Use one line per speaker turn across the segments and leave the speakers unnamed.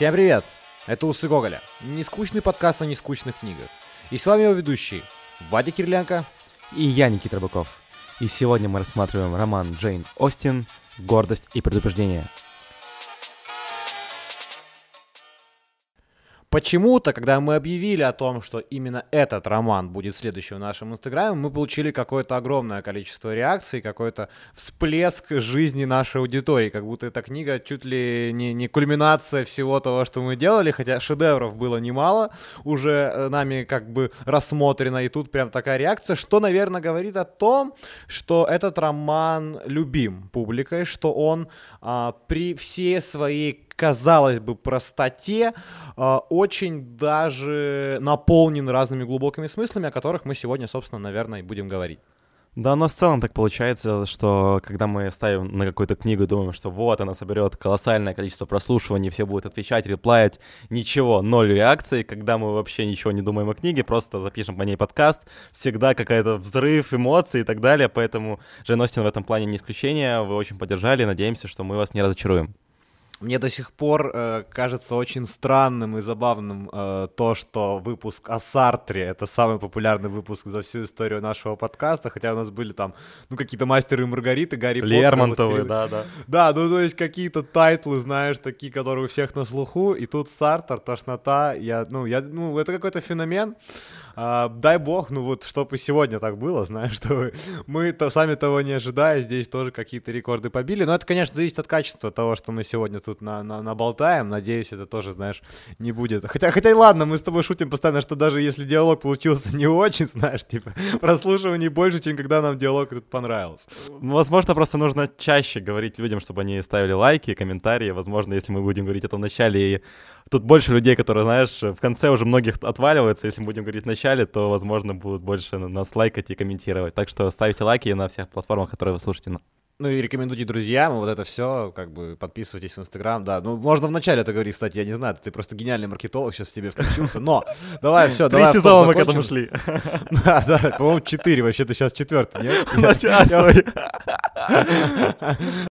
Всем привет! Это Усы Гоголя. Нескучный подкаст о нескучных книгах. И с вами его ведущий Вадя Кириленко.
И я, Никита Рыбаков. И сегодня мы рассматриваем роман Джейн Остин «Гордость и предупреждение».
Почему-то, когда мы объявили о том, что именно этот роман будет следующим в нашем инстаграме, мы получили какое-то огромное количество реакций, какой-то всплеск жизни нашей аудитории, как будто эта книга чуть ли не, не кульминация всего того, что мы делали, хотя шедевров было немало, уже э, нами как бы рассмотрено, и тут прям такая реакция, что, наверное, говорит о том, что этот роман любим публикой, что он а, при всей своей казалось бы, простоте, э, очень даже наполнен разными глубокими смыслами, о которых мы сегодня, собственно, наверное, и будем говорить.
Да, но в целом так получается, что когда мы ставим на какую-то книгу и думаем, что вот она соберет колоссальное количество прослушиваний, все будут отвечать, реплаять, ничего, ноль реакций, когда мы вообще ничего не думаем о книге, просто запишем по ней подкаст, всегда какая-то взрыв эмоций и так далее, поэтому Джейн Остин в этом плане не исключение, вы очень поддержали, надеемся, что мы вас не разочаруем.
Мне до сих пор э, кажется очень странным и забавным э, то, что выпуск о Сартре — это самый популярный выпуск за всю историю нашего подкаста, хотя у нас были там, ну, какие-то мастеры и Маргариты, Гарри
Лермонтовы, да, да.
Да, ну, то есть какие-то тайтлы, знаешь, такие, которые у всех на слуху, и тут Сартр, тошнота, я, ну, я, ну, это какой-то феномен, а, дай бог, ну вот, чтобы и сегодня так было, знаешь, что мы-то сами того не ожидая, здесь тоже какие-то рекорды побили. Но это, конечно, зависит от качества того, что мы сегодня тут на, на, наболтаем. Надеюсь, это тоже, знаешь, не будет. Хотя, хотя ладно, мы с тобой шутим постоянно, что даже если диалог получился не очень, знаешь, типа, прослушиваний больше, чем когда нам диалог этот понравился.
Возможно, просто нужно чаще говорить людям, чтобы они ставили лайки, комментарии. Возможно, если мы будем говорить это в начале, и тут больше людей, которые, знаешь, в конце уже многих отваливаются, если мы будем говорить в начале, то, возможно, будут больше нас лайкать и комментировать. Так что ставьте лайки на всех платформах, которые вы слушаете.
Ну и рекомендуйте друзьям, вот это все, как бы подписывайтесь в Инстаграм, да. Ну, можно вначале это говорить, кстати, я не знаю, ты просто гениальный маркетолог сейчас в тебе включился, но давай все, давай.
Три сезона мы к этому шли.
Да, да, по-моему, четыре, вообще ты сейчас четвертый, нет?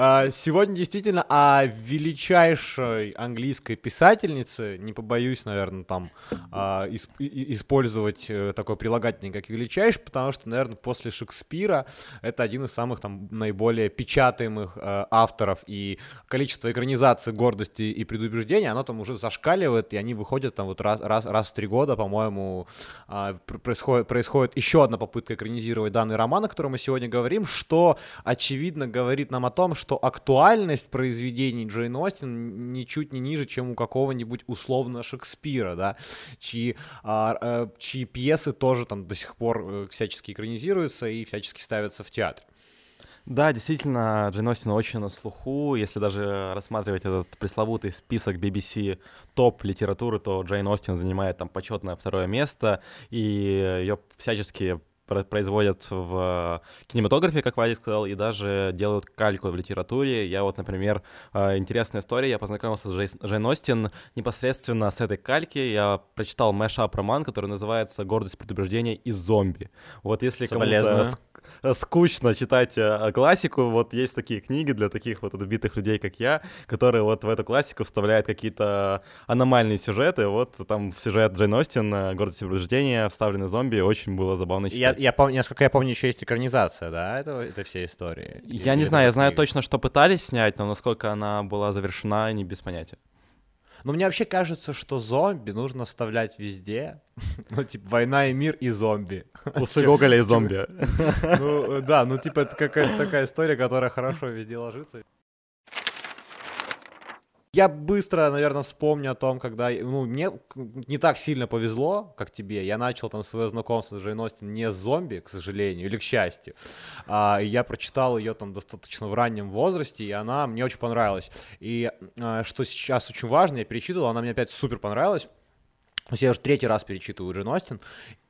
А, сегодня действительно о величайшей английской писательнице, не побоюсь, наверное, там а, использовать э, такое прилагательное, как величайший, потому что, наверное, после Шекспира это один из самых там наиболее печатаемых э, авторов, и количество экранизаций гордости и предубеждения, оно там уже зашкаливает, и они выходят там вот раз, раз, раз в три года, по-моему, а, происходит, происходит еще одна попытка экранизировать данный роман, о котором мы сегодня говорим, что, очевидно, говорит нам о том, что что актуальность произведений Джейн Остин ничуть не ниже, чем у какого-нибудь условно Шекспира, да, чьи, а, а, чьи пьесы тоже там до сих пор э, всячески экранизируются и всячески ставятся в театр.
Да, действительно, Джейн Остин очень на слуху. Если даже рассматривать этот пресловутый список BBC топ литературы, то Джейн Остин занимает там почетное второе место, и ее всячески производят в кинематографе, как Вадик сказал, и даже делают кальку в литературе. Я вот, например, э, интересная история, я познакомился с Джейн Остин непосредственно с этой кальки. Я прочитал мэшап роман, который называется «Гордость предубеждения и зомби». Вот если кому-то скучно читать э, классику, вот есть такие книги для таких вот отбитых людей, как я, которые вот в эту классику вставляют какие-то аномальные сюжеты. Вот там сюжет Джейн Остин э, «Гордость и предубеждение», вставлены зомби, очень было забавно читать.
Я, я помню, насколько я помню, еще есть экранизация, да, это, это все истории?
Я не знаю, я знаю точно, что пытались снять, но насколько она была завершена, не без понятия.
Но мне вообще кажется, что зомби нужно вставлять везде. Ну, типа, война и мир и зомби.
Усы Гоголя и зомби.
Ну, да, ну, типа, это какая-то такая история, которая хорошо везде ложится. Я быстро, наверное, вспомню о том, когда, ну, мне не так сильно повезло, как тебе. Я начал там свое знакомство с Джейн Остин не с зомби, к сожалению, или к счастью. А, я прочитал ее там достаточно в раннем возрасте, и она мне очень понравилась. И а, что сейчас очень важно, я перечитывал, она мне опять супер понравилась. Я уже третий раз перечитываю Джин Остин,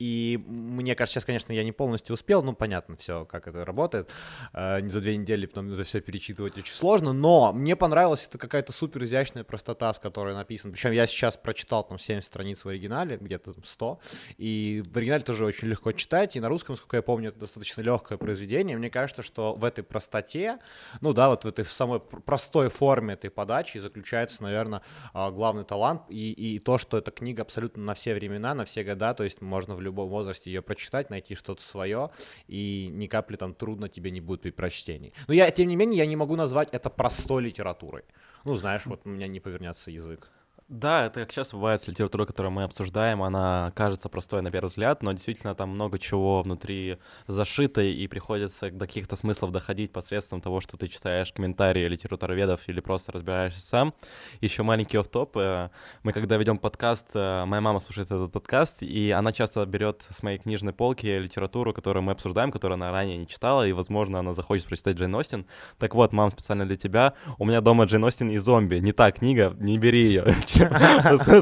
и мне кажется, сейчас, конечно, я не полностью успел, ну, понятно все, как это работает, э, не за две недели потом за все перечитывать очень сложно, но мне понравилась это какая-то супер изящная простота, с которой написан, причем я сейчас прочитал там 70 страниц в оригинале, где-то 100, и в оригинале тоже очень легко читать, и на русском, сколько я помню, это достаточно легкое произведение, мне кажется, что в этой простоте, ну да, вот в этой самой простой форме этой подачи заключается, наверное, а, главный талант, и, и то, что эта книга абсолютно абсолютно на все времена, на все года, то есть можно в любом возрасте ее прочитать, найти что-то свое, и ни капли там трудно тебе не будет при прочтении. Но я, тем не менее, я не могу назвать это простой литературой. Ну, знаешь, вот у меня не повернется язык.
Да, это как сейчас бывает с литературой, которую мы обсуждаем, она кажется простой на первый взгляд, но действительно там много чего внутри зашито, и приходится до каких-то смыслов доходить посредством того, что ты читаешь комментарии литературоведов или просто разбираешься сам. Еще маленький офф-топ. Э, мы когда ведем подкаст, э, моя мама слушает этот подкаст, и она часто берет с моей книжной полки литературу, которую мы обсуждаем, которую она ранее не читала, и, возможно, она захочет прочитать Джейн Остин. Так вот, мам, специально для тебя, у меня дома Джейн Остин и зомби. Не та книга, не бери ее.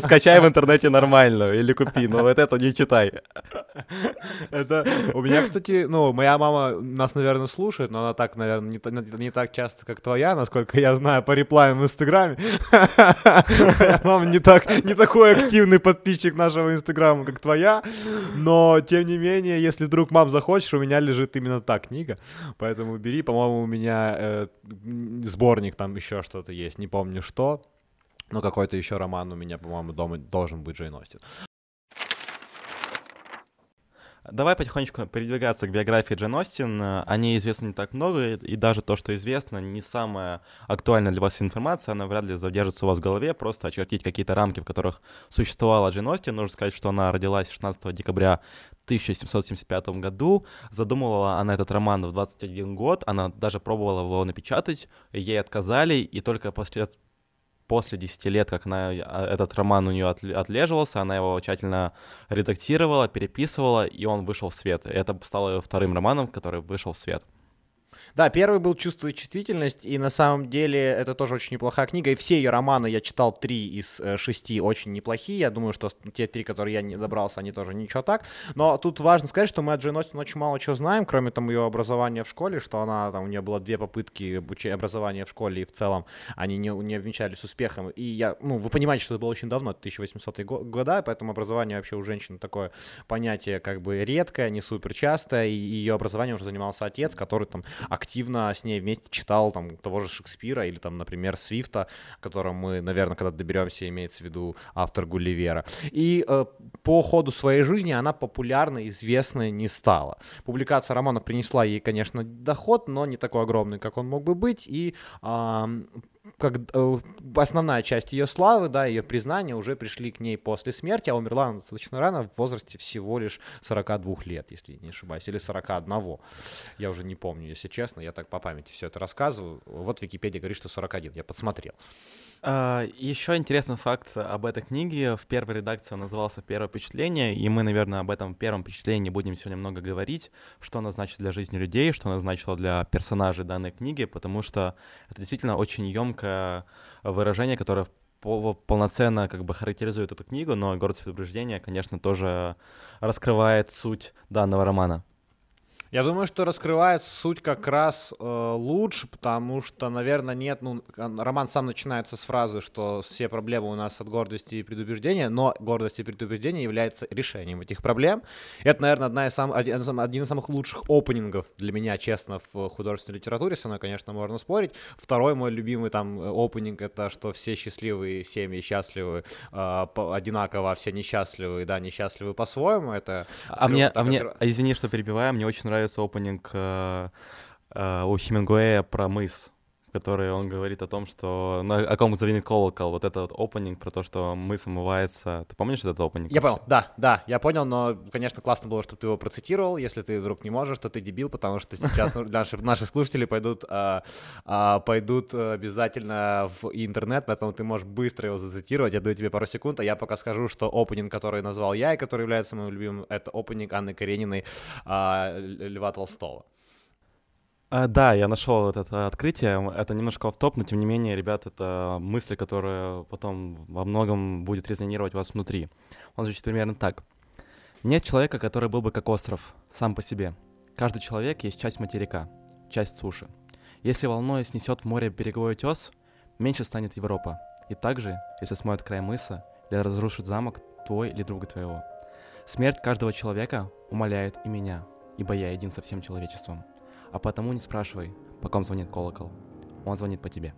Скачай в интернете нормальную или купи, но вот это не читай.
Это у меня, кстати, ну, моя мама нас, наверное, слушает, но она так, наверное, не, не так часто, как твоя, насколько я знаю по реплаям в Инстаграме. Мама не, так, не такой активный подписчик нашего Инстаграма, как твоя, но, тем не менее, если вдруг мам захочешь, у меня лежит именно та книга, поэтому бери, по-моему, у меня э, сборник там еще что-то есть, не помню что, ну, какой-то еще роман у меня, по-моему, дома должен быть Джейн Остин.
Давай потихонечку передвигаться к биографии Джейн Остин. О ней известно не так много, и даже то, что известно, не самая актуальная для вас информация, она вряд ли задержится у вас в голове, просто очертить какие-то рамки, в которых существовала Джейн Остин. Нужно сказать, что она родилась 16 декабря 1775 году. Задумывала она этот роман в 21 год, она даже пробовала его напечатать, ей отказали, и только после, после 10 лет, как она, а, этот роман у нее отлеживался, она его тщательно редактировала, переписывала, и он вышел в свет. Это стало вторым романом, который вышел в свет.
Да, первый был «Чувство и чувствительность», и на самом деле это тоже очень неплохая книга, и все ее романы я читал три из э, шести очень неплохие, я думаю, что те три, которые я не добрался, они тоже ничего так, но тут важно сказать, что мы от Джейн Остин очень мало чего знаем, кроме там ее образования в школе, что она, там, у нее было две попытки образования в школе, и в целом они не, не обвенчались успехом, и я, ну, вы понимаете, что это было очень давно, 1800-е года, поэтому образование вообще у женщин такое понятие как бы редкое, не супер частое, и ее образование уже занимался отец, который там активно с ней вместе читал там того же Шекспира или там, например, Свифта, о котором мы, наверное, когда доберемся, имеется в виду автор Гулливера. И э, по ходу своей жизни она популярной, известной не стала. Публикация романов принесла ей, конечно, доход, но не такой огромный, как он мог бы быть, и э, как, э, основная часть ее славы, да, ее признания уже пришли к ней после смерти, а умерла она достаточно рано, в возрасте всего лишь 42 лет, если не ошибаюсь, или 41. Я уже не помню, если честно, я так по памяти все это рассказываю. Вот Википедия говорит, что 41, я подсмотрел.
А, Еще интересный факт об этой книге. В первой редакции он назывался «Первое впечатление», и мы, наверное, об этом первом впечатлении будем сегодня много говорить, что оно значит для жизни людей, что оно значило для персонажей данной книги, потому что это действительно очень емкое выражение, которое полноценно как бы характеризует эту книгу, но «Город предупреждения», конечно, тоже раскрывает суть данного романа.
Я думаю, что раскрывает суть как раз э, лучше, потому что, наверное, нет, ну, роман сам начинается с фразы, что все проблемы у нас от гордости и предубеждения, но гордость и предубеждение является решением этих проблем. Это, наверное, одна из сам, один, один из самых лучших опенингов для меня, честно, в художественной литературе, с мной, конечно, можно спорить. Второй мой любимый там опенинг — это что все счастливые семьи счастливы э, одинаково, а все несчастливые, да, несчастливы по-своему. Это
а мне, а мне, а извини, что перебиваю, мне очень нравится нравится опенинг э, э, у Хемингуэя про мыс который он говорит о том, что на, о ком звенит колокол, вот этот вот опенинг про то, что мыс омывается. Ты помнишь этот опенинг?
Я понял, да, да, я понял, но, конечно, классно было, что ты его процитировал. Если ты вдруг не можешь, то ты дебил, потому что сейчас ну, наши, наши слушатели пойдут, а, а, пойдут обязательно в интернет, поэтому ты можешь быстро его зацитировать. Я даю тебе пару секунд, а я пока скажу, что опенинг, который назвал я и который является моим любимым, это опенинг Анны Карениной а, Льва Толстого.
А, да, я нашел вот это открытие. Это немножко в топ но тем не менее, ребят, это мысль, которая потом во многом будет резонировать у вас внутри. Он звучит примерно так. Нет человека, который был бы как остров, сам по себе. Каждый человек есть часть материка, часть суши. Если волной снесет в море береговой утес, меньше станет Европа. И также, если смоет край мыса или разрушит замок твой или друга твоего. Смерть каждого человека умоляет и меня, ибо я един со всем человечеством. А потому не спрашивай, по ком звонит колокол. Он звонит по тебе.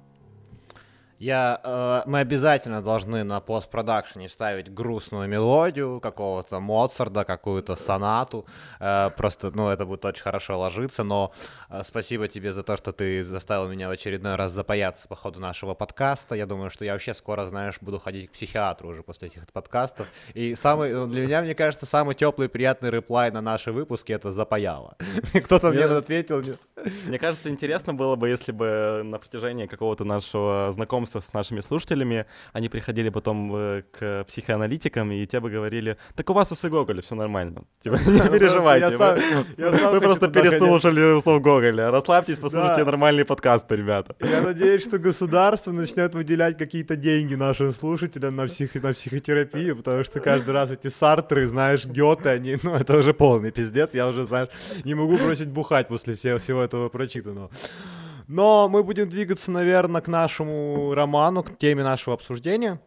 Я, э, мы обязательно должны на постпродакшене ставить грустную мелодию какого-то Моцарда, какую-то сонату. Э, просто, ну, это будет очень хорошо ложиться. Но э, спасибо тебе за то, что ты заставил меня в очередной раз запаяться по ходу нашего подкаста. Я думаю, что я вообще скоро, знаешь, буду ходить к психиатру уже после этих подкастов. И самый, ну, для меня, мне кажется, самый теплый приятный реплай на наши выпуски это запаяло. Кто-то мне ответил.
Мне кажется, интересно было бы, если бы на протяжении какого-то нашего знакомства знакомства с нашими слушателями, они приходили потом э, к психоаналитикам, и те бы говорили, так у вас усы Гоголя, все нормально. Типа, не переживайте, вы просто переслушали усов Гоголя. Расслабьтесь, послушайте нормальные подкасты, ребята.
Я надеюсь, что государство начнет выделять какие-то деньги нашим слушателям на, псих... на психотерапию, потому что каждый раз эти сартры, знаешь, Гёте, они, ну, это уже полный пиздец, я уже, знаешь, не могу бросить бухать после всего этого прочитанного. Но мы будем двигаться, наверное, к нашему роману, к теме нашего обсуждения.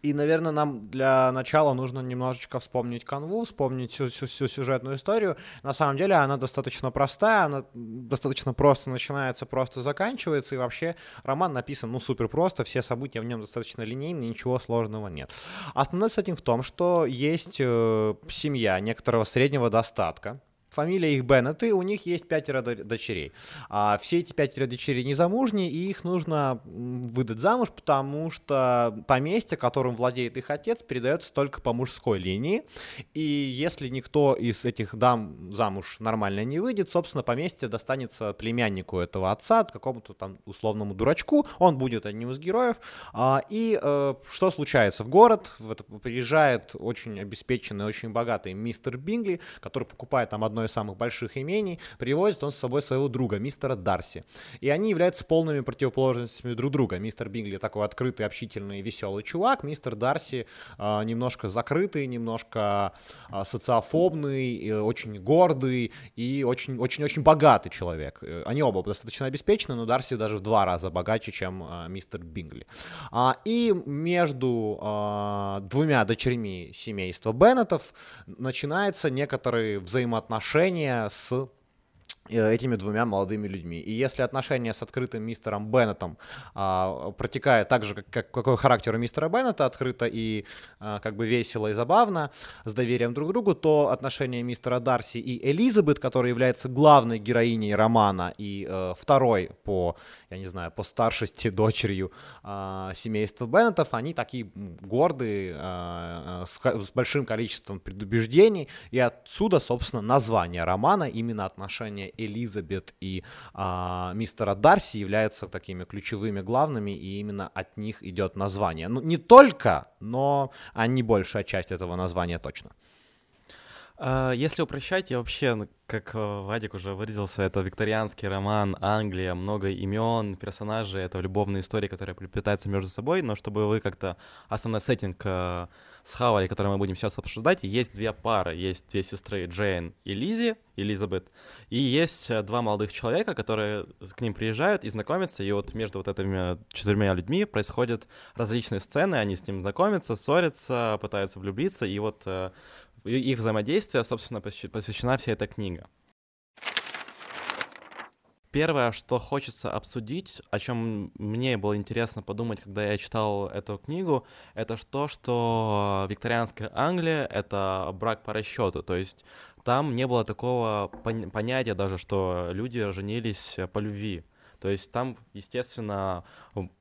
И, наверное, нам для начала нужно немножечко вспомнить канву, вспомнить всю, всю, всю сюжетную историю. На самом деле она достаточно простая, она достаточно просто начинается, просто заканчивается. И вообще роман написан, ну, супер просто, все события в нем достаточно линейные, ничего сложного нет. Основной сеттинг в том, что есть э, семья некоторого среднего достатка, Фамилия их Беннеты, у них есть пятеро дочерей. А все эти пятеро дочерей незамужние, и их нужно выдать замуж, потому что поместье, которым владеет их отец, передается только по мужской линии. И если никто из этих дам замуж нормально не выйдет, собственно, поместье достанется племяннику этого отца, какому-то там условному дурачку, он будет одним из героев. А, и э, что случается? В город приезжает очень обеспеченный, очень богатый мистер Бингли, который покупает там одно одно из самых больших имений, привозит он с собой своего друга, мистера Дарси. И они являются полными противоположностями друг друга. Мистер Бингли такой открытый, общительный, веселый чувак, мистер Дарси э, немножко закрытый, немножко э, социофобный, э, очень гордый и очень-очень-очень богатый человек. Э, они оба достаточно обеспечены, но Дарси даже в два раза богаче, чем э, мистер Бингли. А, и между э, двумя дочерьми семейства Беннетов начинается некоторые взаимоотношения отношения с этими двумя молодыми людьми. И если отношения с открытым мистером Беннетом а, протекают так же, как, как какой характер у мистера Беннета, открыто и а, как бы весело и забавно, с доверием друг к другу, то отношения мистера Дарси и Элизабет, которая является главной героиней романа и а, второй по, я не знаю, по старшести дочерью а, семейства Беннетов, они такие гордые, а, с, с большим количеством предубеждений, и отсюда, собственно, название романа, именно отношения Элизабет и а, мистера Дарси являются такими ключевыми главными, и именно от них идет название. Ну, не только, но они большая часть этого названия точно.
А, если упрощать, я вообще, ну, как э, Вадик уже выразился, это викторианский роман, Англия, много имен, персонажей, это любовные истории, которые переплетаются между собой, но чтобы вы как-то основной сеттинг э, схавали, который мы будем сейчас обсуждать, есть две пары, есть две сестры Джейн и Лизи, Элизабет, и есть э, два молодых человека, которые к ним приезжают и знакомятся, и вот между вот этими четырьмя людьми происходят различные сцены, они с ним знакомятся, ссорятся, пытаются влюбиться, и вот их взаимодействия, собственно, посвящена вся эта книга. Первое, что хочется обсудить, о чем мне было интересно подумать, когда я читал эту книгу, это то, что викторианская Англия — это брак по расчету, то есть там не было такого понятия даже, что люди женились по любви. То есть там, естественно,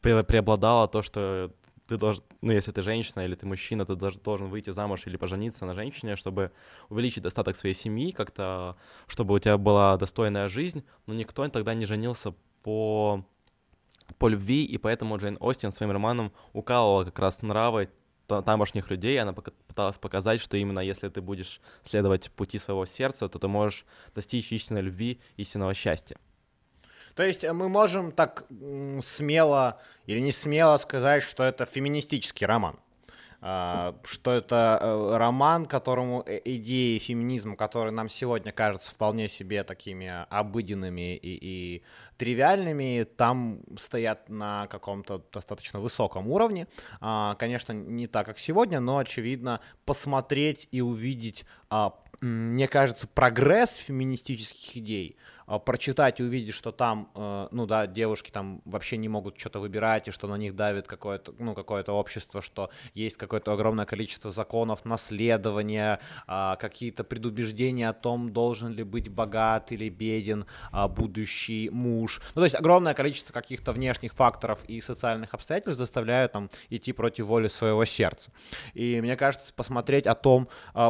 преобладало то, что ты должен, ну, если ты женщина или ты мужчина, ты должен выйти замуж или пожениться на женщине, чтобы увеличить достаток своей семьи, как-то, чтобы у тебя была достойная жизнь, но никто тогда не женился по, по любви, и поэтому Джейн Остин своим романом укалывала как раз нравы тамошних людей, она пыталась показать, что именно если ты будешь следовать пути своего сердца, то ты можешь достичь истинной любви, истинного счастья.
То есть э, мы можем так смело или не смело сказать, что это феминистический роман. А, что это э, роман, которому э, идеи феминизма, которые нам сегодня кажутся вполне себе такими обыденными и, и тривиальными, там стоят на каком-то достаточно высоком уровне. А, конечно, не так, как сегодня, но, очевидно, посмотреть и увидеть, а, мне кажется, прогресс феминистических идей — прочитать и увидеть, что там, э, ну да, девушки там вообще не могут что-то выбирать, и что на них давит какое-то, ну, какое-то общество, что есть какое-то огромное количество законов наследования, а, какие-то предубеждения о том, должен ли быть богат или беден а, будущий муж. Ну, то есть огромное количество каких-то внешних факторов и социальных обстоятельств заставляют там идти против воли своего сердца. И мне кажется, посмотреть о том,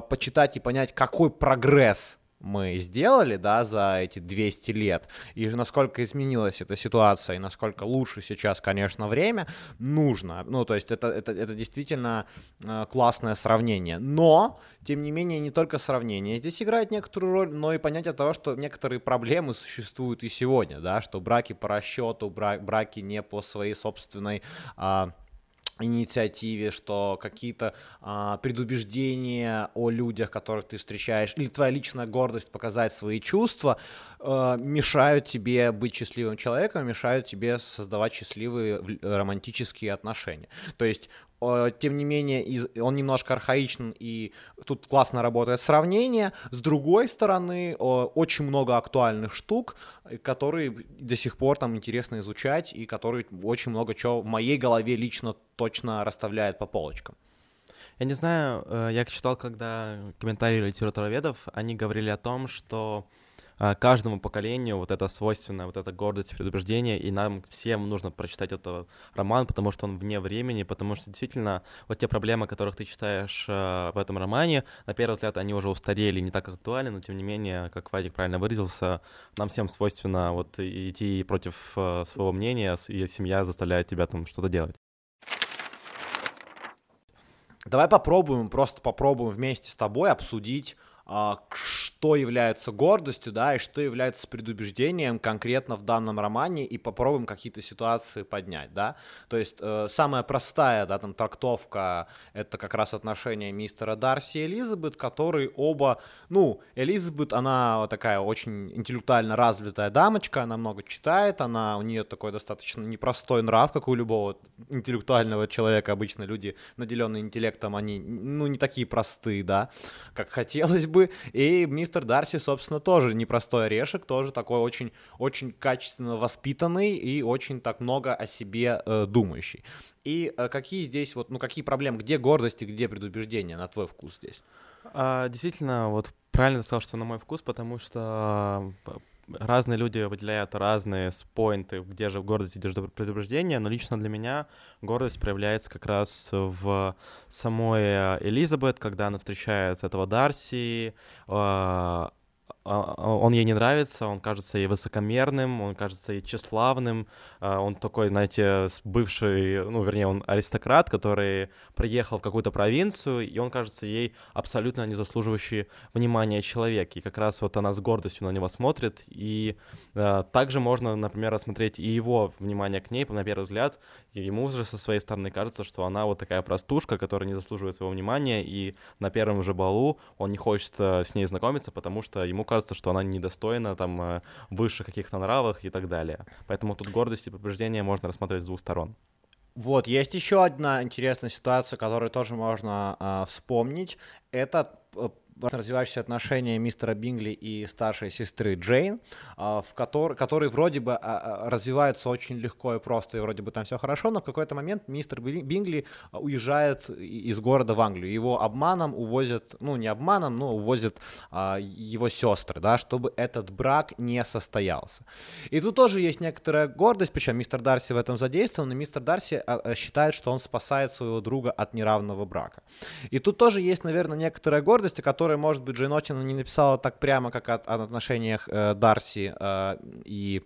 почитать и понять, какой прогресс мы сделали, да, за эти 200 лет, и насколько изменилась эта ситуация, и насколько лучше сейчас, конечно, время, нужно. Ну, то есть это, это, это действительно э, классное сравнение. Но, тем не менее, не только сравнение здесь играет некоторую роль, но и понятие того, что некоторые проблемы существуют и сегодня, да, что браки по расчету, браки не по своей собственной... Э, инициативе, что какие-то а, предубеждения о людях, которых ты встречаешь, или твоя личная гордость показать свои чувства, а, мешают тебе быть счастливым человеком, мешают тебе создавать счастливые романтические отношения. То есть тем не менее, он немножко архаичен, и тут классно работает сравнение. С другой стороны, очень много актуальных штук, которые до сих пор там интересно изучать, и которые очень много чего в моей голове лично точно расставляет по полочкам.
Я не знаю, э, я читал, когда комментарии литературоведов, они говорили о том, что каждому поколению вот это свойственно, вот эта гордость, предубеждение, и нам всем нужно прочитать этот роман, потому что он вне времени, потому что действительно вот те проблемы, которых ты читаешь э, в этом романе, на первый взгляд они уже устарели, не так актуальны, но тем не менее, как Вадик правильно выразился, нам всем свойственно вот идти против э, своего мнения, и семья заставляет тебя там что-то делать.
Давай попробуем, просто попробуем вместе с тобой обсудить а, что является гордостью, да, и что является предубеждением конкретно в данном романе, и попробуем какие-то ситуации поднять, да. То есть э, самая простая, да, там трактовка это как раз отношение мистера Дарси и Элизабет, которые оба, ну, Элизабет, она такая очень интеллектуально развитая дамочка, она много читает, она, у нее такой достаточно непростой нрав, как у любого интеллектуального человека, обычно люди, наделенные интеллектом, они, ну, не такие простые, да, как хотелось бы, бы. И мистер Дарси, собственно, тоже непростой орешек, тоже такой очень, очень качественно воспитанный и очень так много о себе э, думающий. И э, какие здесь вот, ну какие проблемы, где гордость и где предубеждение на твой вкус здесь?
А, действительно, вот правильно сказал, что на мой вкус, потому что разные люди выделяют разные поинты, где же гордость, где же предупреждение, но лично для меня гордость проявляется как раз в самой э, Элизабет, когда она встречает этого Дарси, а, он ей не нравится, он кажется ей высокомерным, он кажется ей тщеславным, а, он такой, знаете, бывший, ну, вернее, он аристократ, который приехал в какую-то провинцию, и он кажется ей абсолютно не заслуживающий внимания человек, и как раз вот она с гордостью на него смотрит, и также можно, например, рассмотреть и его внимание к ней, на первый взгляд, ему же со своей стороны кажется, что она вот такая простушка, которая не заслуживает своего внимания, и на первом же балу он не хочет с ней знакомиться, потому что ему кажется, кажется, что она недостойна там э, выше каких-то нравов и так далее. Поэтому тут гордость и побеждение можно рассматривать с двух сторон.
Вот, есть еще одна интересная ситуация, которую тоже можно э, вспомнить. Это развивающиеся отношения мистера Бингли и старшей сестры Джейн, а, в который, которые вроде бы а, а, развиваются очень легко и просто, и вроде бы там все хорошо, но в какой-то момент мистер Бингли уезжает из города в Англию. Его обманом увозят, ну не обманом, но увозят его сестры, да, чтобы этот брак не состоялся. И тут тоже есть некоторая гордость, причем мистер Дарси в этом задействован, и мистер Дарси считает, что он спасает своего друга от неравного брака. И тут тоже есть, наверное, некоторая гордость, о которой которой, может быть, Джейн Остин не написала так прямо, как о, о отношениях э, Дарси э, и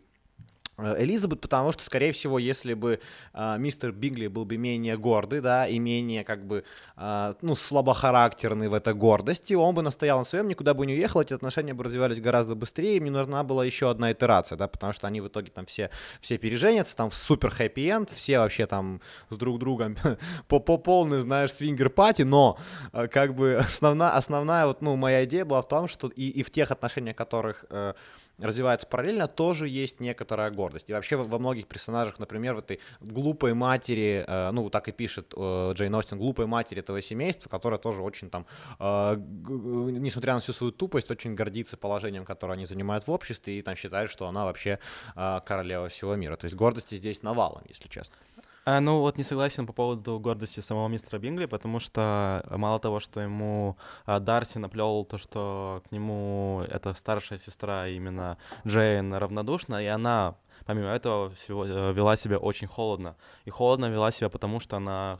Элизабет, потому что, скорее всего, если бы э, мистер Бигли был бы менее гордый, да, и менее, как бы, э, ну, слабохарактерный в этой гордости, он бы настоял на своем, никуда бы не уехал, эти отношения бы развивались гораздо быстрее, им не нужна была еще одна итерация, да, потому что они в итоге там все, все переженятся, там супер хэппи-энд, все вообще там с друг другом по, по полный, знаешь, свингер-пати, но, э, как бы, основная, основная вот, ну, моя идея была в том, что и, и в тех отношениях, которых э, развивается параллельно, тоже есть некоторая гордость. И вообще во многих персонажах, например, в этой глупой матери, э, ну, так и пишет э, Джейн Остин, глупой матери этого семейства, которая тоже очень там, э, несмотря на всю свою тупость, очень гордится положением, которое они занимают в обществе, и там считает, что она вообще королева всего мира. То есть гордости здесь навалом, если честно.
А, ну вот не согласен по поводу гордости самого мистера Бингли, потому что мало того, что ему а, Дарси наплел то, что к нему эта старшая сестра именно Джейн равнодушна, и она помимо этого всего э, вела себя очень холодно. И холодно вела себя потому, что она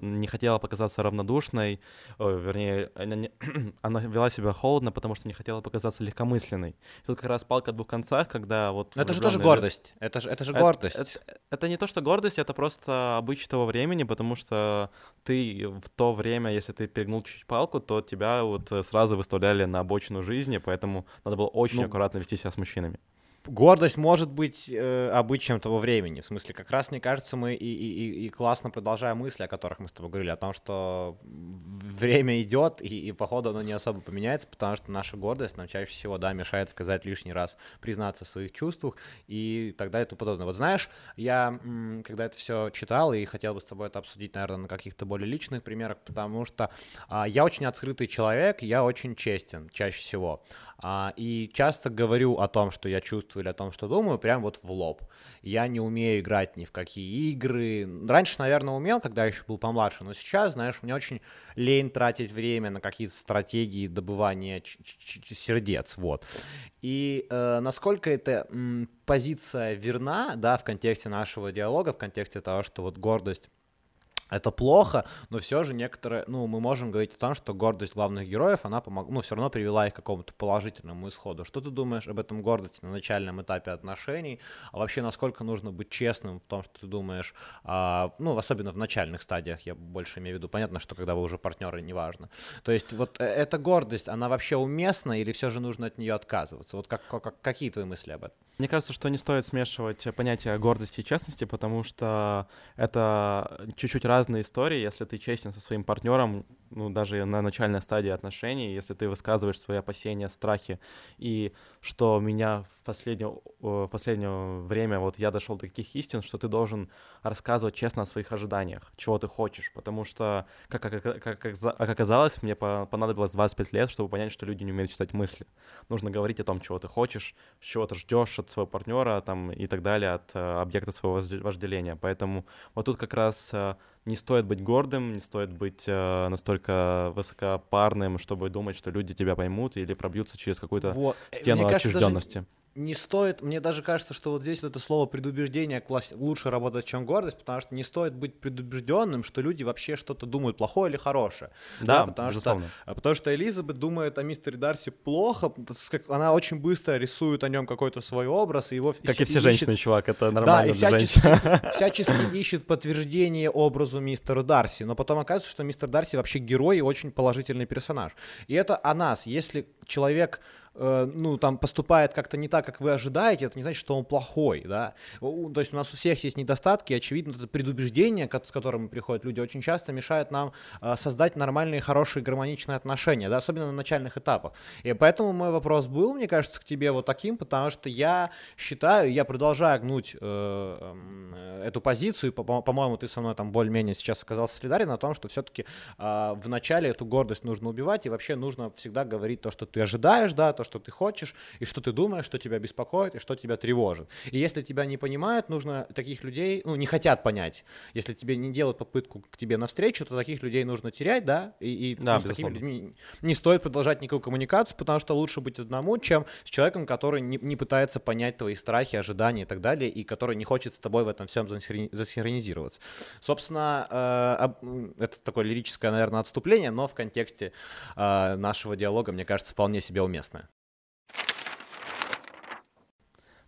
не хотела показаться равнодушной, о, вернее, она, не, она вела себя холодно, потому что не хотела показаться легкомысленной. И тут как раз палка о двух концах, когда вот...
Но это же тоже гордость. Это же, это же гордость.
Это, это, это не то, что гордость, это просто обычай того времени, потому что ты в то время, если ты перегнул чуть-чуть палку, то тебя вот сразу выставляли на обочину жизни, поэтому надо было очень ну, аккуратно вести себя с мужчинами
гордость может быть э, обычаем того времени. В смысле, как раз, мне кажется, мы и, и, и классно продолжаем мысли, о которых мы с тобой говорили, о том, что время идет, и, и походу оно не особо поменяется, потому что наша гордость нам чаще всего, да, мешает сказать лишний раз, признаться в своих чувствах и так далее и тому подобное. Вот знаешь, я, когда это все читал и хотел бы с тобой это обсудить, наверное, на каких-то более личных примерах, потому что а, я очень открытый человек, я очень честен чаще всего. А, и часто говорю о том, что я чувствую или о том, что думаю, прям вот в лоб. Я не умею играть ни в какие игры. Раньше, наверное, умел, когда еще был помладше, но сейчас, знаешь, мне очень лень тратить время на какие-то стратегии добывания сердец, вот. И э, насколько эта позиция верна, да, в контексте нашего диалога, в контексте того, что вот гордость это плохо, но все же некоторые, ну, мы можем говорить о том, что гордость главных героев, она помог, ну, все равно привела их к какому-то положительному исходу. Что ты думаешь об этом гордости на начальном этапе отношений? А вообще, насколько нужно быть честным в том, что ты думаешь, а, ну, особенно в начальных стадиях, я больше имею в виду, понятно, что когда вы уже партнеры, неважно. То есть вот э, эта гордость, она вообще уместна или все же нужно от нее отказываться? Вот как, как, какие твои мысли об этом?
Мне кажется, что не стоит смешивать понятия гордости и честности, потому что это чуть-чуть разные истории. Если ты честен со своим партнером, ну, даже на начальной стадии отношений, если ты высказываешь свои опасения, страхи, и что меня в последнее, в последнее время, вот я дошел до таких истин, что ты должен рассказывать честно о своих ожиданиях, чего ты хочешь, потому что, как, как, как, как оказалось, мне понадобилось 25 лет, чтобы понять, что люди не умеют читать мысли. Нужно говорить о том, чего ты хочешь, чего ты ждешь от своего партнера там, и так далее, от э, объекта своего вожделения. Поэтому вот тут как раз э, не стоит быть гордым, не стоит быть э, настолько высокопарным, чтобы думать, что люди тебя поймут или пробьются через какую-то вот. стену Мне отчужденности. Кажется,
не стоит, мне даже кажется, что вот здесь вот это слово предубеждение класс, лучше работать, чем гордость, потому что не стоит быть предубежденным, что люди вообще что-то думают плохое или хорошее.
Да, да потому безусловно.
что а, потому что Элизабет думает о мистере Дарси плохо, она очень быстро рисует о нем какой-то свой образ, и его
как и все женщины, чувак, это нормально. Да, и
всячески, всячески ищет подтверждение образу мистера Дарси, но потом оказывается, что мистер Дарси вообще герой и очень положительный персонаж. И это о нас. Если человек Э, ну, там поступает как-то не так, как вы ожидаете, это не значит, что он плохой, да. То есть у нас у всех есть недостатки, очевидно, это предубеждение, с которым приходят люди, очень часто мешает нам э, создать нормальные, хорошие, гармоничные отношения, да, особенно на начальных этапах. И поэтому мой вопрос был, мне кажется, к тебе вот таким, потому что я считаю, я продолжаю гнуть э, эту позицию, по- по-моему, ты со мной там более-менее сейчас оказался солидарен о том, что все-таки в начале эту гордость нужно убивать, и вообще нужно всегда говорить то, что ты ожидаешь, да, то, что ты хочешь, и что ты думаешь, что тебя беспокоит, и что тебя тревожит. И если тебя не понимают, нужно таких людей, ну, не хотят понять. Если тебе не делают попытку к тебе навстречу, то таких людей нужно терять, да, и, и
да,
с такими людьми не стоит продолжать никакую коммуникацию, потому что лучше быть одному, чем с человеком, который не, не пытается понять твои страхи, ожидания и так далее, и который не хочет с тобой в этом всем засинхронизироваться. Собственно, э, это такое лирическое, наверное, отступление, но в контексте э, нашего диалога, мне кажется, вполне себе уместное.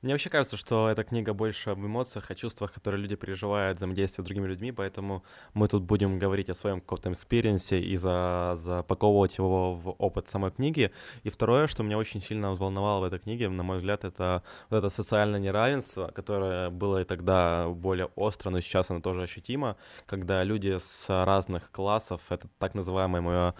Мне вообще кажется, что эта книга больше об эмоциях, о чувствах, которые люди переживают, взаимодействие с другими людьми, поэтому мы тут будем говорить о своем каком-то экспириенсе и за, запаковывать его в опыт самой книги. И второе, что меня очень сильно взволновало в этой книге, на мой взгляд, это вот это социальное неравенство, которое было и тогда более остро, но сейчас оно тоже ощутимо, когда люди с разных классов, это так называемое мое,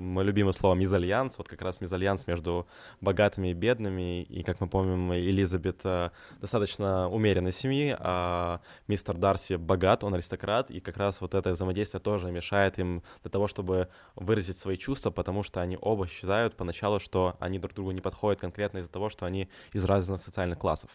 мое любимое слово мизальянс, вот как раз мизальянс между богатыми и бедными, и, как мы помним, Элизабет любит э, достаточно умеренной семьи, а мистер Дарси богат, он аристократ, и как раз вот это взаимодействие тоже мешает им для того, чтобы выразить свои чувства, потому что они оба считают поначалу, что они друг другу не подходят конкретно из-за того, что они из разных социальных классов.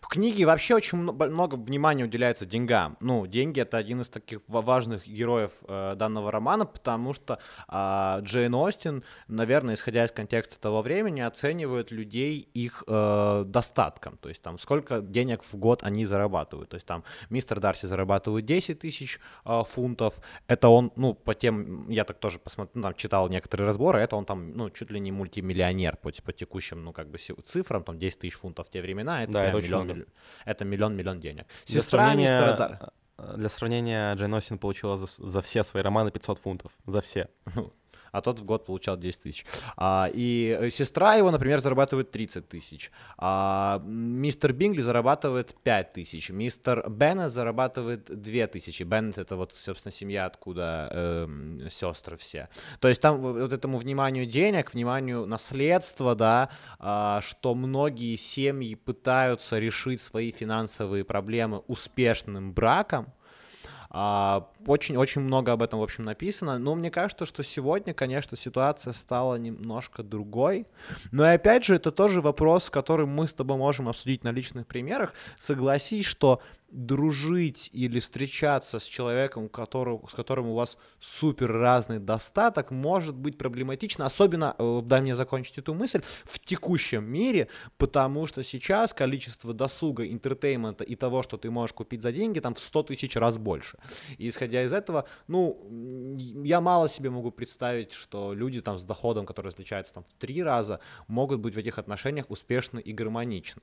В книге вообще очень много внимания уделяется деньгам. Ну, деньги это один из таких важных героев э, данного романа, потому что э, Джейн Остин, наверное, исходя из контекста того времени, оценивает людей их э, достатком. То есть там сколько денег в год они зарабатывают. То есть там мистер Дарси зарабатывает 10 тысяч э, фунтов. Это он, ну, по тем, я так тоже посмотрел, ну, там, читал некоторые разборы, это он там, ну, чуть ли не мультимиллионер по, по текущим, ну, как бы цифрам, там 10 тысяч фунтов в те времена. Это
да, это очень
миллион, миллион, это миллион-миллион денег.
Для сравнения, мистера Для сравнения, Джейн Остин получила за, за все свои романы 500 фунтов. За все.
а тот в год получал 10 тысяч. А, и э, сестра его, например, зарабатывает 30 тысяч. А, мистер Бингли зарабатывает 5 тысяч. Мистер Беннет зарабатывает 2 тысячи. Беннет это вот, собственно, семья, откуда э, сестры все. То есть там вот этому вниманию денег, вниманию наследства, да, а, что многие семьи пытаются решить свои финансовые проблемы успешным браком, очень-очень много об этом, в общем, написано. Но мне кажется, что сегодня, конечно, ситуация стала немножко другой. Но и опять же, это тоже вопрос, который мы с тобой можем обсудить на личных примерах. Согласись, что дружить или встречаться с человеком, у которого, с которым у вас супер разный достаток, может быть проблематично, особенно, э, дай мне закончить эту мысль, в текущем мире, потому что сейчас количество досуга, интертеймента и того, что ты можешь купить за деньги, там в 100 тысяч раз больше. И исходя из этого, ну, я мало себе могу представить, что люди там с доходом, который различается там в три раза, могут быть в этих отношениях успешны и гармоничны.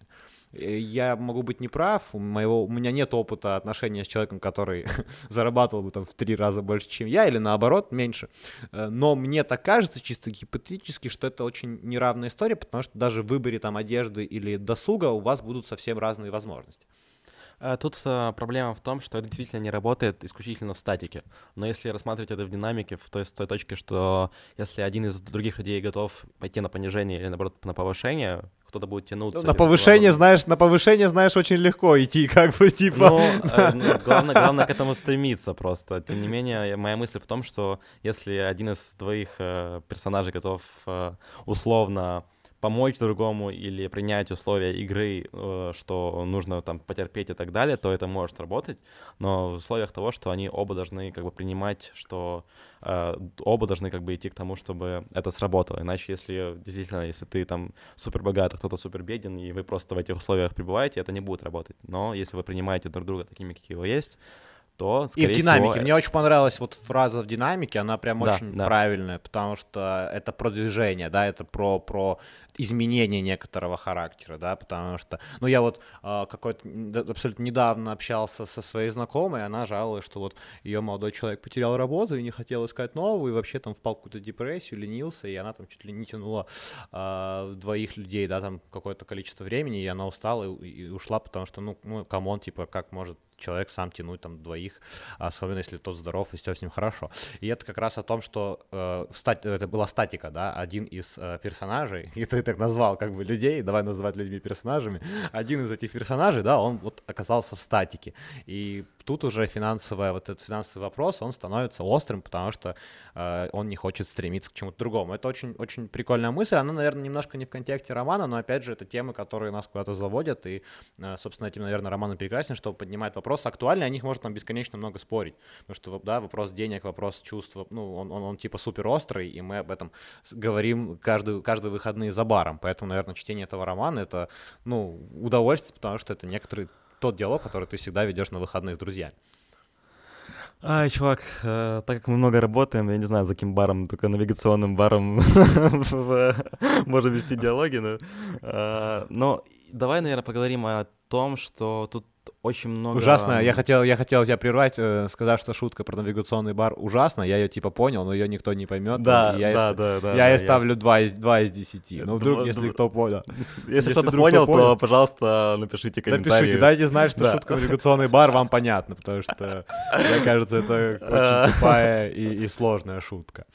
Э, я могу быть неправ, у, моего, у меня нет опыта отношения с человеком, который зарабатывал бы там в три раза больше, чем я, или наоборот, меньше. Э, но мне так кажется, чисто гипотетически, что это очень неравная история, потому что даже в выборе там одежды или досуга у вас будут совсем разные возможности.
Э, тут проблема в том, что это действительно не работает исключительно в статике. Но если рассматривать это в динамике, в той, с той точке, что если один из других людей готов пойти на понижение или, наоборот, на повышение, кто-то будет тянуться.
Ну, на повышение, главное... знаешь, на повышение, знаешь, очень легко идти, как бы, типа...
Ну, э, ну главное, главное к этому стремиться просто. Тем не менее, моя мысль в том, что если один из твоих э, персонажей готов э, условно помочь другому или принять условия игры, э, что нужно там потерпеть и так далее, то это может работать, но в условиях того, что они оба должны как бы принимать, что э, оба должны как бы идти к тому, чтобы это сработало. Иначе, если действительно, если ты там супер богат, а кто-то супер беден, и вы просто в этих условиях пребываете, это не будет работать. Но если вы принимаете друг друга такими, какие вы есть, то,
И в динамике. Всего... Мне очень понравилась вот фраза в динамике, она прям да, очень да. правильная, потому что это про движение, да, это про, про изменение некоторого характера, да, потому что, ну, я вот э, какой-то абсолютно недавно общался со своей знакомой, она жалуется, что вот ее молодой человек потерял работу и не хотел искать новую, и вообще там впал в какую-то депрессию, ленился, и она там чуть ли не тянула э, двоих людей, да, там какое-то количество времени, и она устала и, и ушла, потому что, ну, ну, come on, типа, как может человек сам тянуть там двоих, особенно если тот здоров и все с ним хорошо. И это как раз о том, что э, стати, это была статика, да, один из э, персонажей, и ты так назвал как бы людей, давай называть людьми персонажами, один из этих персонажей, да, он вот оказался в статике. И тут уже финансовая, вот этот финансовый вопрос, он становится острым, потому что э, он не хочет стремиться к чему-то другому. Это очень, очень прикольная мысль. Она, наверное, немножко не в контексте романа, но, опять же, это темы, которые нас куда-то заводят, и, э, собственно, этим, наверное, роман прекрасен, что поднимает вопрос актуальный, о них можно там бесконечно много спорить, потому что, да, вопрос денег, вопрос чувства, ну, он, он, он типа супер острый, и мы об этом говорим каждый, каждые выходные за баром, поэтому, наверное, чтение этого романа — это, ну, удовольствие, потому что это некоторый тот диалог, который ты всегда ведешь на выходных с друзьями.
Ай, чувак, э, так как мы много работаем, я не знаю, за каким баром, только навигационным баром можно вести диалоги, но, э, но давай, наверное, поговорим о том, что тут очень много...
Ужасно. Я хотел, я хотел тебя прервать, э, сказав, что шутка про навигационный бар ужасна. Я ее типа понял, но ее никто не поймет.
Да,
и я
да,
ей-
да, да.
Я
да,
ей ставлю 2 из, 2 из 10. Ну, вдруг, если кто понял.
Если, кто-то понял,
кто понял.
то, пожалуйста, напишите комментарий.
Напишите, дайте знать, что
Да.
шутка навигационный бар вам понятно, потому что, мне кажется, это очень тупая и, и сложная шутка.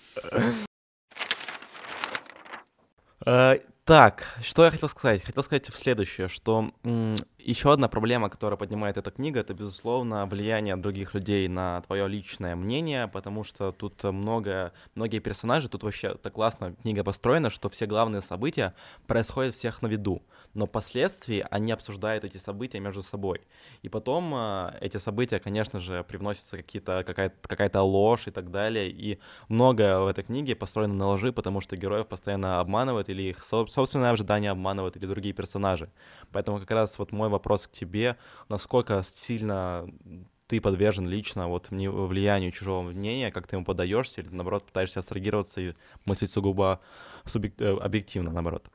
Э, Так, что я хотел сказать? Хотел сказать следующее, что еще одна проблема, которая поднимает эта книга, это, безусловно, влияние других людей на твое личное мнение, потому что тут много, многие персонажи, тут вообще так классно книга построена, что все главные события происходят всех на виду, но впоследствии они обсуждают эти события между собой. И потом э, эти события, конечно же, привносятся какие-то, какая-то, какая-то ложь и так далее, и многое в этой книге построено на лжи, потому что героев постоянно обманывают, или их со- собственные ожидания обманывают, или другие персонажи. Поэтому как раз вот мой вопрос к тебе, насколько сильно ты подвержен лично вот влиянию чужого мнения, как ты ему подаешься, или наоборот пытаешься абстрагироваться и мыслить сугубо субъек- э, объективно, наоборот.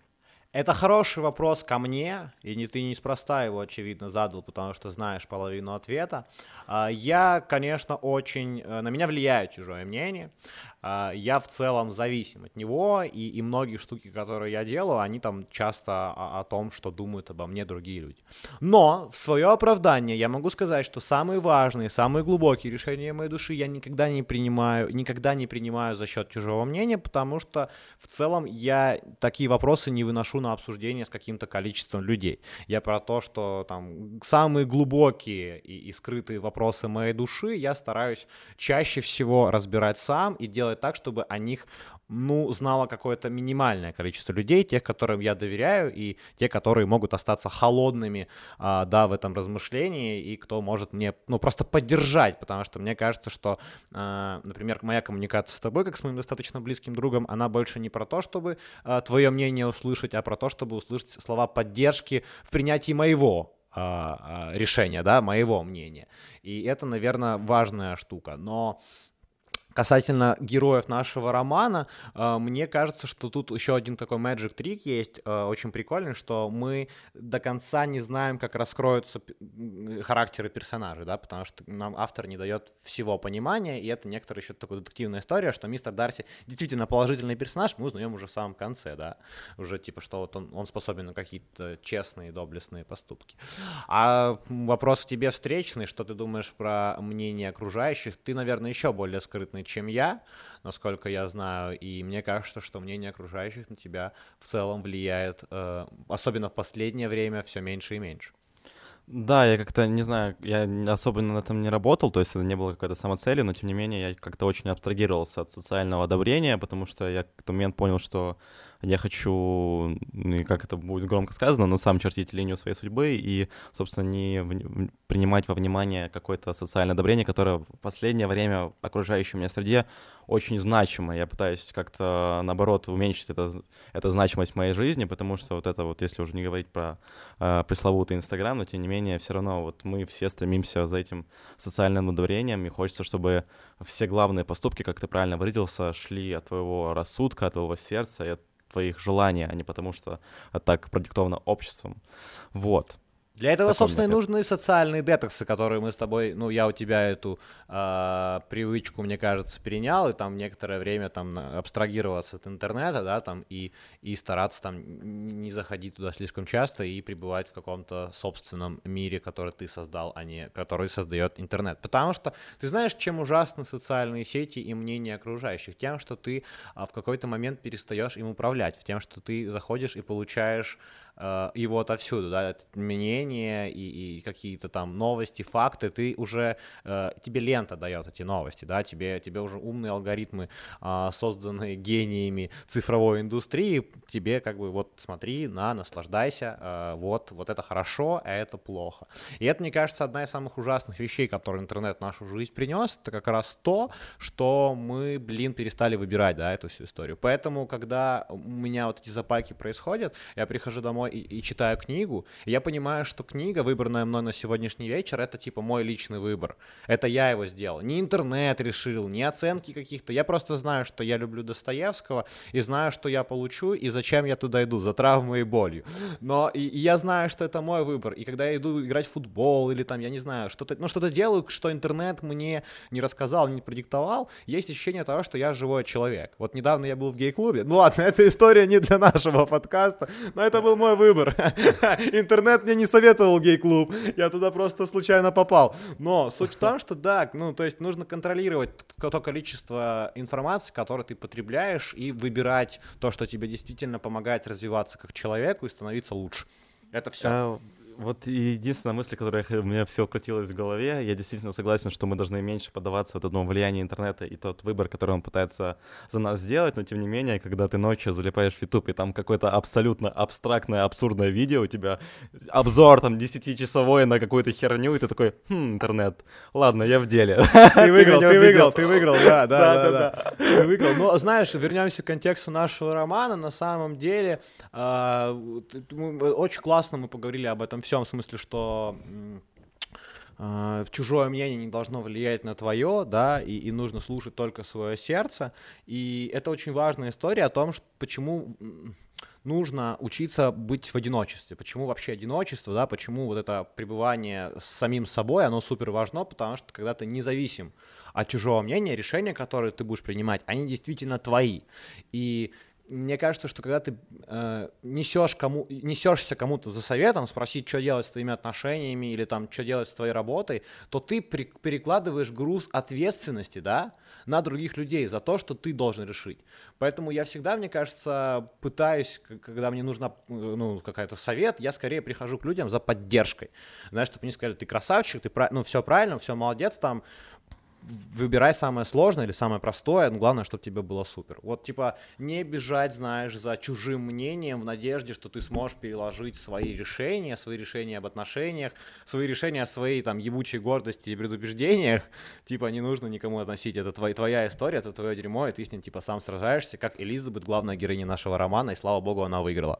Это хороший вопрос ко мне, и не, ты неспроста его, очевидно, задал, потому что знаешь половину ответа. А, Я, конечно, очень... э, На меня влияет чужое мнение. А, Я в целом зависим от него, и, и многие штуки, которые я делаю, они там часто о, о том, что думают обо мне другие люди. Но в свое оправдание я могу сказать, что самые важные, самые глубокие решения моей души я никогда не принимаю, никогда не принимаю за счет чужого мнения, потому что в целом я такие вопросы не выношу на обсуждение с каким-то количеством людей. Я про то, что там самые глубокие и, и скрытые вопросы моей души я стараюсь чаще всего разбирать сам и делать так, чтобы о них ну, знало какое-то минимальное количество людей, тех, которым я доверяю, и те, которые могут остаться холодными, а, да, в этом размышлении, и кто может мне, ну, просто поддержать, потому что мне кажется, что, а, например, моя коммуникация с тобой, как с моим достаточно близким другом, она больше не про то, чтобы а, твое мнение услышать, а про то, чтобы услышать слова поддержки в принятии моего а, а, решения, да, моего мнения. И это, наверное, важная штука. Но Касательно героев нашего романа, э, мне кажется, что тут еще один такой magic трик есть, э, очень прикольный, что мы до конца не знаем, как раскроются характеры персонажей, да, потому что нам автор не дает всего понимания, и это некоторая еще такая детективная история, что мистер Дарси действительно положительный персонаж, мы узнаем уже в самом конце, да, уже типа, что вот он, он способен на какие-то честные, доблестные поступки. А вопрос к тебе встречный, что ты думаешь про мнение окружающих? Ты, наверное, еще более скрытный, чем я, насколько я знаю, и мне кажется, что мнение окружающих на тебя в целом влияет, э, особенно в последнее время, все меньше и меньше.
Да, я как-то, не знаю, я особенно на этом не работал, то есть это не было какой-то самоцелью, но тем не менее я как-то очень абстрагировался от социального одобрения, потому что я в какой-то момент понял, что я хочу, как это будет громко сказано, но сам чертить линию своей судьбы и, собственно, не в- принимать во внимание какое-то социальное одобрение, которое в последнее время в окружающей меня среде очень значимо. Я пытаюсь как-то, наоборот, уменьшить это, эту значимость моей жизни, потому что вот это вот, если уже не говорить про э, пресловутый Инстаграм, но тем не менее, все равно вот мы все стремимся за этим социальным одобрением, и хочется, чтобы все главные поступки, как ты правильно выразился, шли от твоего рассудка, от твоего сердца и от твоих желаний, а не потому что а так продиктовано обществом. Вот.
Для этого, собственно, и нужны социальные детоксы, которые мы с тобой, ну, я у тебя эту а, привычку, мне кажется, перенял, и там некоторое время там абстрагироваться от интернета, да, там, и, и стараться там не заходить туда слишком часто и пребывать в каком-то собственном мире, который ты создал, а не который создает интернет. Потому что ты знаешь, чем ужасны социальные сети и мнения окружающих? Тем, что ты а, в какой-то момент перестаешь им управлять, тем, что ты заходишь и получаешь э, его отовсюду, да, это мнение и, и какие-то там новости, факты, ты уже, э, тебе лента дает эти новости, да, тебе, тебе уже умные алгоритмы, а, созданные гениями цифровой индустрии, тебе как бы вот смотри, на, наслаждайся, э, вот, вот это хорошо, а это плохо. И это, мне кажется, одна из самых ужасных вещей, которые интернет в нашу жизнь принес, это как раз то, что мы, блин, перестали выбирать, да, эту всю историю. Поэтому, когда у меня вот эти запайки происходят, я прихожу домой мой и, и читаю книгу, я понимаю, что книга, выбранная мной на сегодняшний вечер, это типа мой личный выбор. Это я его сделал. Не интернет решил, не оценки каких-то. Я просто знаю, что я люблю Достоевского и знаю, что я получу и зачем я туда иду, за травмой и болью. Но и, и я знаю, что это мой выбор. И когда я иду играть в футбол или там, я не знаю, что-то, ну что-то делаю, что интернет мне не рассказал, не продиктовал, есть ощущение того, что я живой человек. Вот недавно я был в гей-клубе. Ну ладно, эта история не для нашего подкаста, но это был мой выбор. Интернет мне не советовал гей-клуб, я туда просто случайно попал. Но суть в том, что да, ну то есть нужно контролировать то количество информации, которое ты потребляешь, и выбирать то, что тебе действительно помогает развиваться как человеку и становиться лучше. Это все.
Вот единственная мысль, которая у меня все крутилась в голове, я действительно согласен, что мы должны меньше поддаваться вот этому влиянию интернета и тот выбор, который он пытается за нас сделать, но тем не менее, когда ты ночью залипаешь в YouTube, и там какое-то абсолютно абстрактное, абсурдное видео, у тебя обзор там 10-часовой на какую-то херню, и ты такой, хм, интернет, ладно, я в деле.
Ты выиграл, ты выиграл, ты выиграл, да, да, да, Ты выиграл. Но знаешь, вернемся к контексту нашего романа, на самом деле, а, очень классно мы поговорили об этом всем смысле, что э, чужое мнение не должно влиять на твое, да, и, и нужно слушать только свое сердце. И это очень важная история о том, что, почему нужно учиться быть в одиночестве. Почему вообще одиночество, да, почему вот это пребывание с самим собой, оно супер важно, потому что когда ты независим от чужого мнения, решения, которые ты будешь принимать, они действительно твои. И мне кажется, что когда ты э, несешь кому, несешься кому-то за советом, спросить, что делать с твоими отношениями или там, что делать с твоей работой, то ты при, перекладываешь груз ответственности, да, на других людей за то, что ты должен решить. Поэтому я всегда, мне кажется, пытаюсь, когда мне нужна э, ну, какая-то совет, я скорее прихожу к людям за поддержкой. Знаешь, чтобы они сказали, ты красавчик, ты ну, все правильно, все молодец, там, выбирай самое сложное или самое простое, но главное, чтобы тебе было супер. Вот, типа, не бежать, знаешь, за чужим мнением в надежде, что ты сможешь переложить свои решения, свои решения об отношениях, свои решения о своей, там, ебучей гордости и предубеждениях. Типа, не нужно никому относить, это твоя, твоя история, это твое дерьмо, и ты с ним, типа, сам сражаешься, как Элизабет, главная героиня нашего романа, и, слава богу, она выиграла.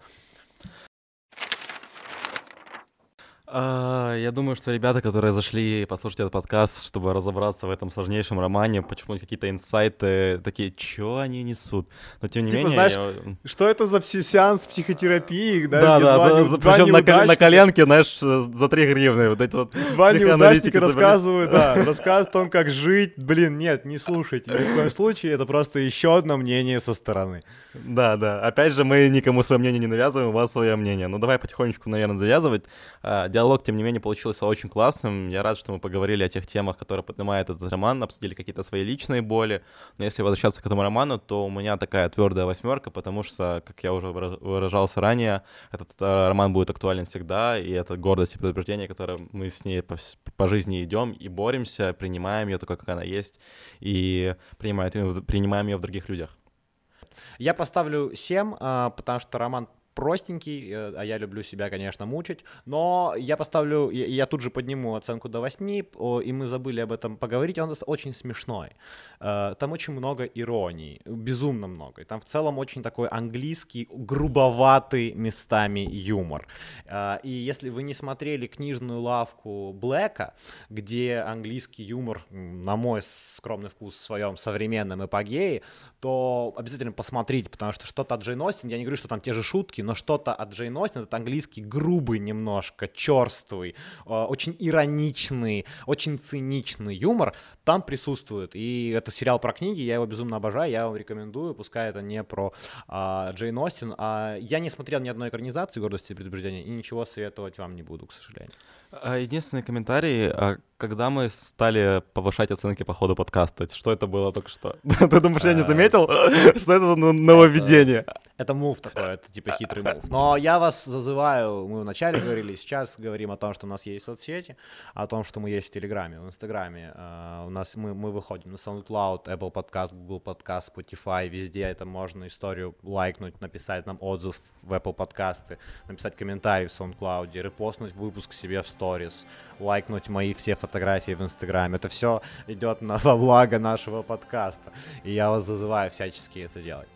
А, я думаю, что ребята, которые зашли послушать этот подкаст, чтобы разобраться в этом сложнейшем романе, почему какие-то инсайты такие, что они несут. Но тем не типа, менее... Знаешь,
я... что это за сеанс психотерапии?
Да, да, да за, за, причем на, на коленке, знаешь, за 3 гривны. Вот эти вот
два неудачника рассказывают, да, рассказывают о том, как жить. Блин, нет, не слушайте. Ни в коем случае, это просто еще одно мнение со стороны.
Да, да. Опять же, мы никому свое мнение не навязываем, у вас свое мнение. Ну, давай потихонечку, наверное, завязывать. А, диалог, тем не менее, получился очень классным. Я рад, что мы поговорили о тех темах, которые поднимает этот роман, обсудили какие-то свои личные боли. Но если возвращаться к этому роману, то у меня такая твердая восьмерка, потому что, как я уже выражался ранее, этот э, роман будет актуален всегда, и это гордость и предупреждение, которое мы с ней по, по жизни идем и боремся, принимаем ее такой, как она есть, и принимаем, ее в других людях.
Я поставлю 7, а, потому что роман простенький, э, а я люблю себя, конечно, мучить, но я поставлю, я тут же подниму оценку до 8, и мы забыли об этом поговорить, он очень смешной. Э, там очень много иронии, безумно много. И там в целом очень такой английский, грубоватый местами юмор. Э, и если вы не смотрели книжную лавку Блэка, где английский юмор, на мой скромный вкус, в своем современном эпогее, то обязательно посмотрите, потому что что-то от Джейн Остин, я не говорю, что там те же шутки, но что-то от Джейн Остин, этот английский грубый немножко, черствый, э, очень ироничный, очень циничный юмор там присутствует. И это сериал про книги, я его безумно обожаю, я вам рекомендую, пускай это не про а, Джейн Остин. А, я не смотрел ни одной экранизации «Гордости и предупреждения» и ничего советовать вам не буду, к сожалению.
А, единственный комментарий, а когда мы стали повышать оценки по ходу подкаста, что это было только что? Ты думаешь, я не а, заметил, что это за нововведение?
Это мув такой, это типа хитрый мув. Но я вас зазываю, мы вначале говорили, сейчас говорим о том, что у нас есть соцсети, о том, что мы есть в Телеграме, в Инстаграме. У нас мы, мы выходим на SoundCloud, Apple Podcast, Google Podcast, Spotify, везде это можно историю лайкнуть, написать нам отзыв в Apple подкасты, написать комментарий в SoundCloud, репостнуть выпуск себе в Stories, лайкнуть мои все фотографии в Инстаграме. Это все идет на, во благо нашего подкаста. И я вас зазываю всячески это делать.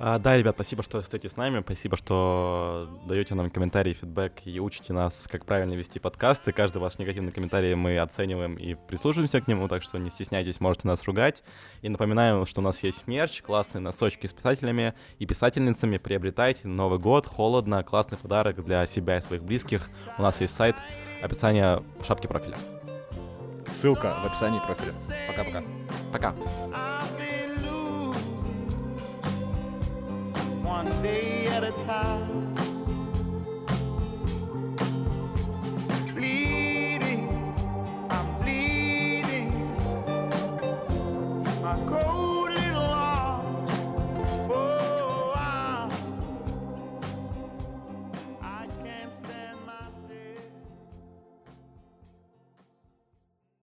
А, да, ребят, спасибо, что остаетесь с нами, спасибо, что даете нам комментарии, фидбэк и учите нас, как правильно вести подкасты. Каждый ваш негативный комментарий мы оцениваем и прислушиваемся к нему, так что не стесняйтесь, можете нас ругать. И напоминаем, что у нас есть мерч, классные носочки с писателями и писательницами. Приобретайте. Новый год, холодно, классный подарок для себя и своих близких. У нас есть сайт, описание в шапке профиля.
Ссылка в описании профиля.
Пока-пока. Пока.
One day at a time.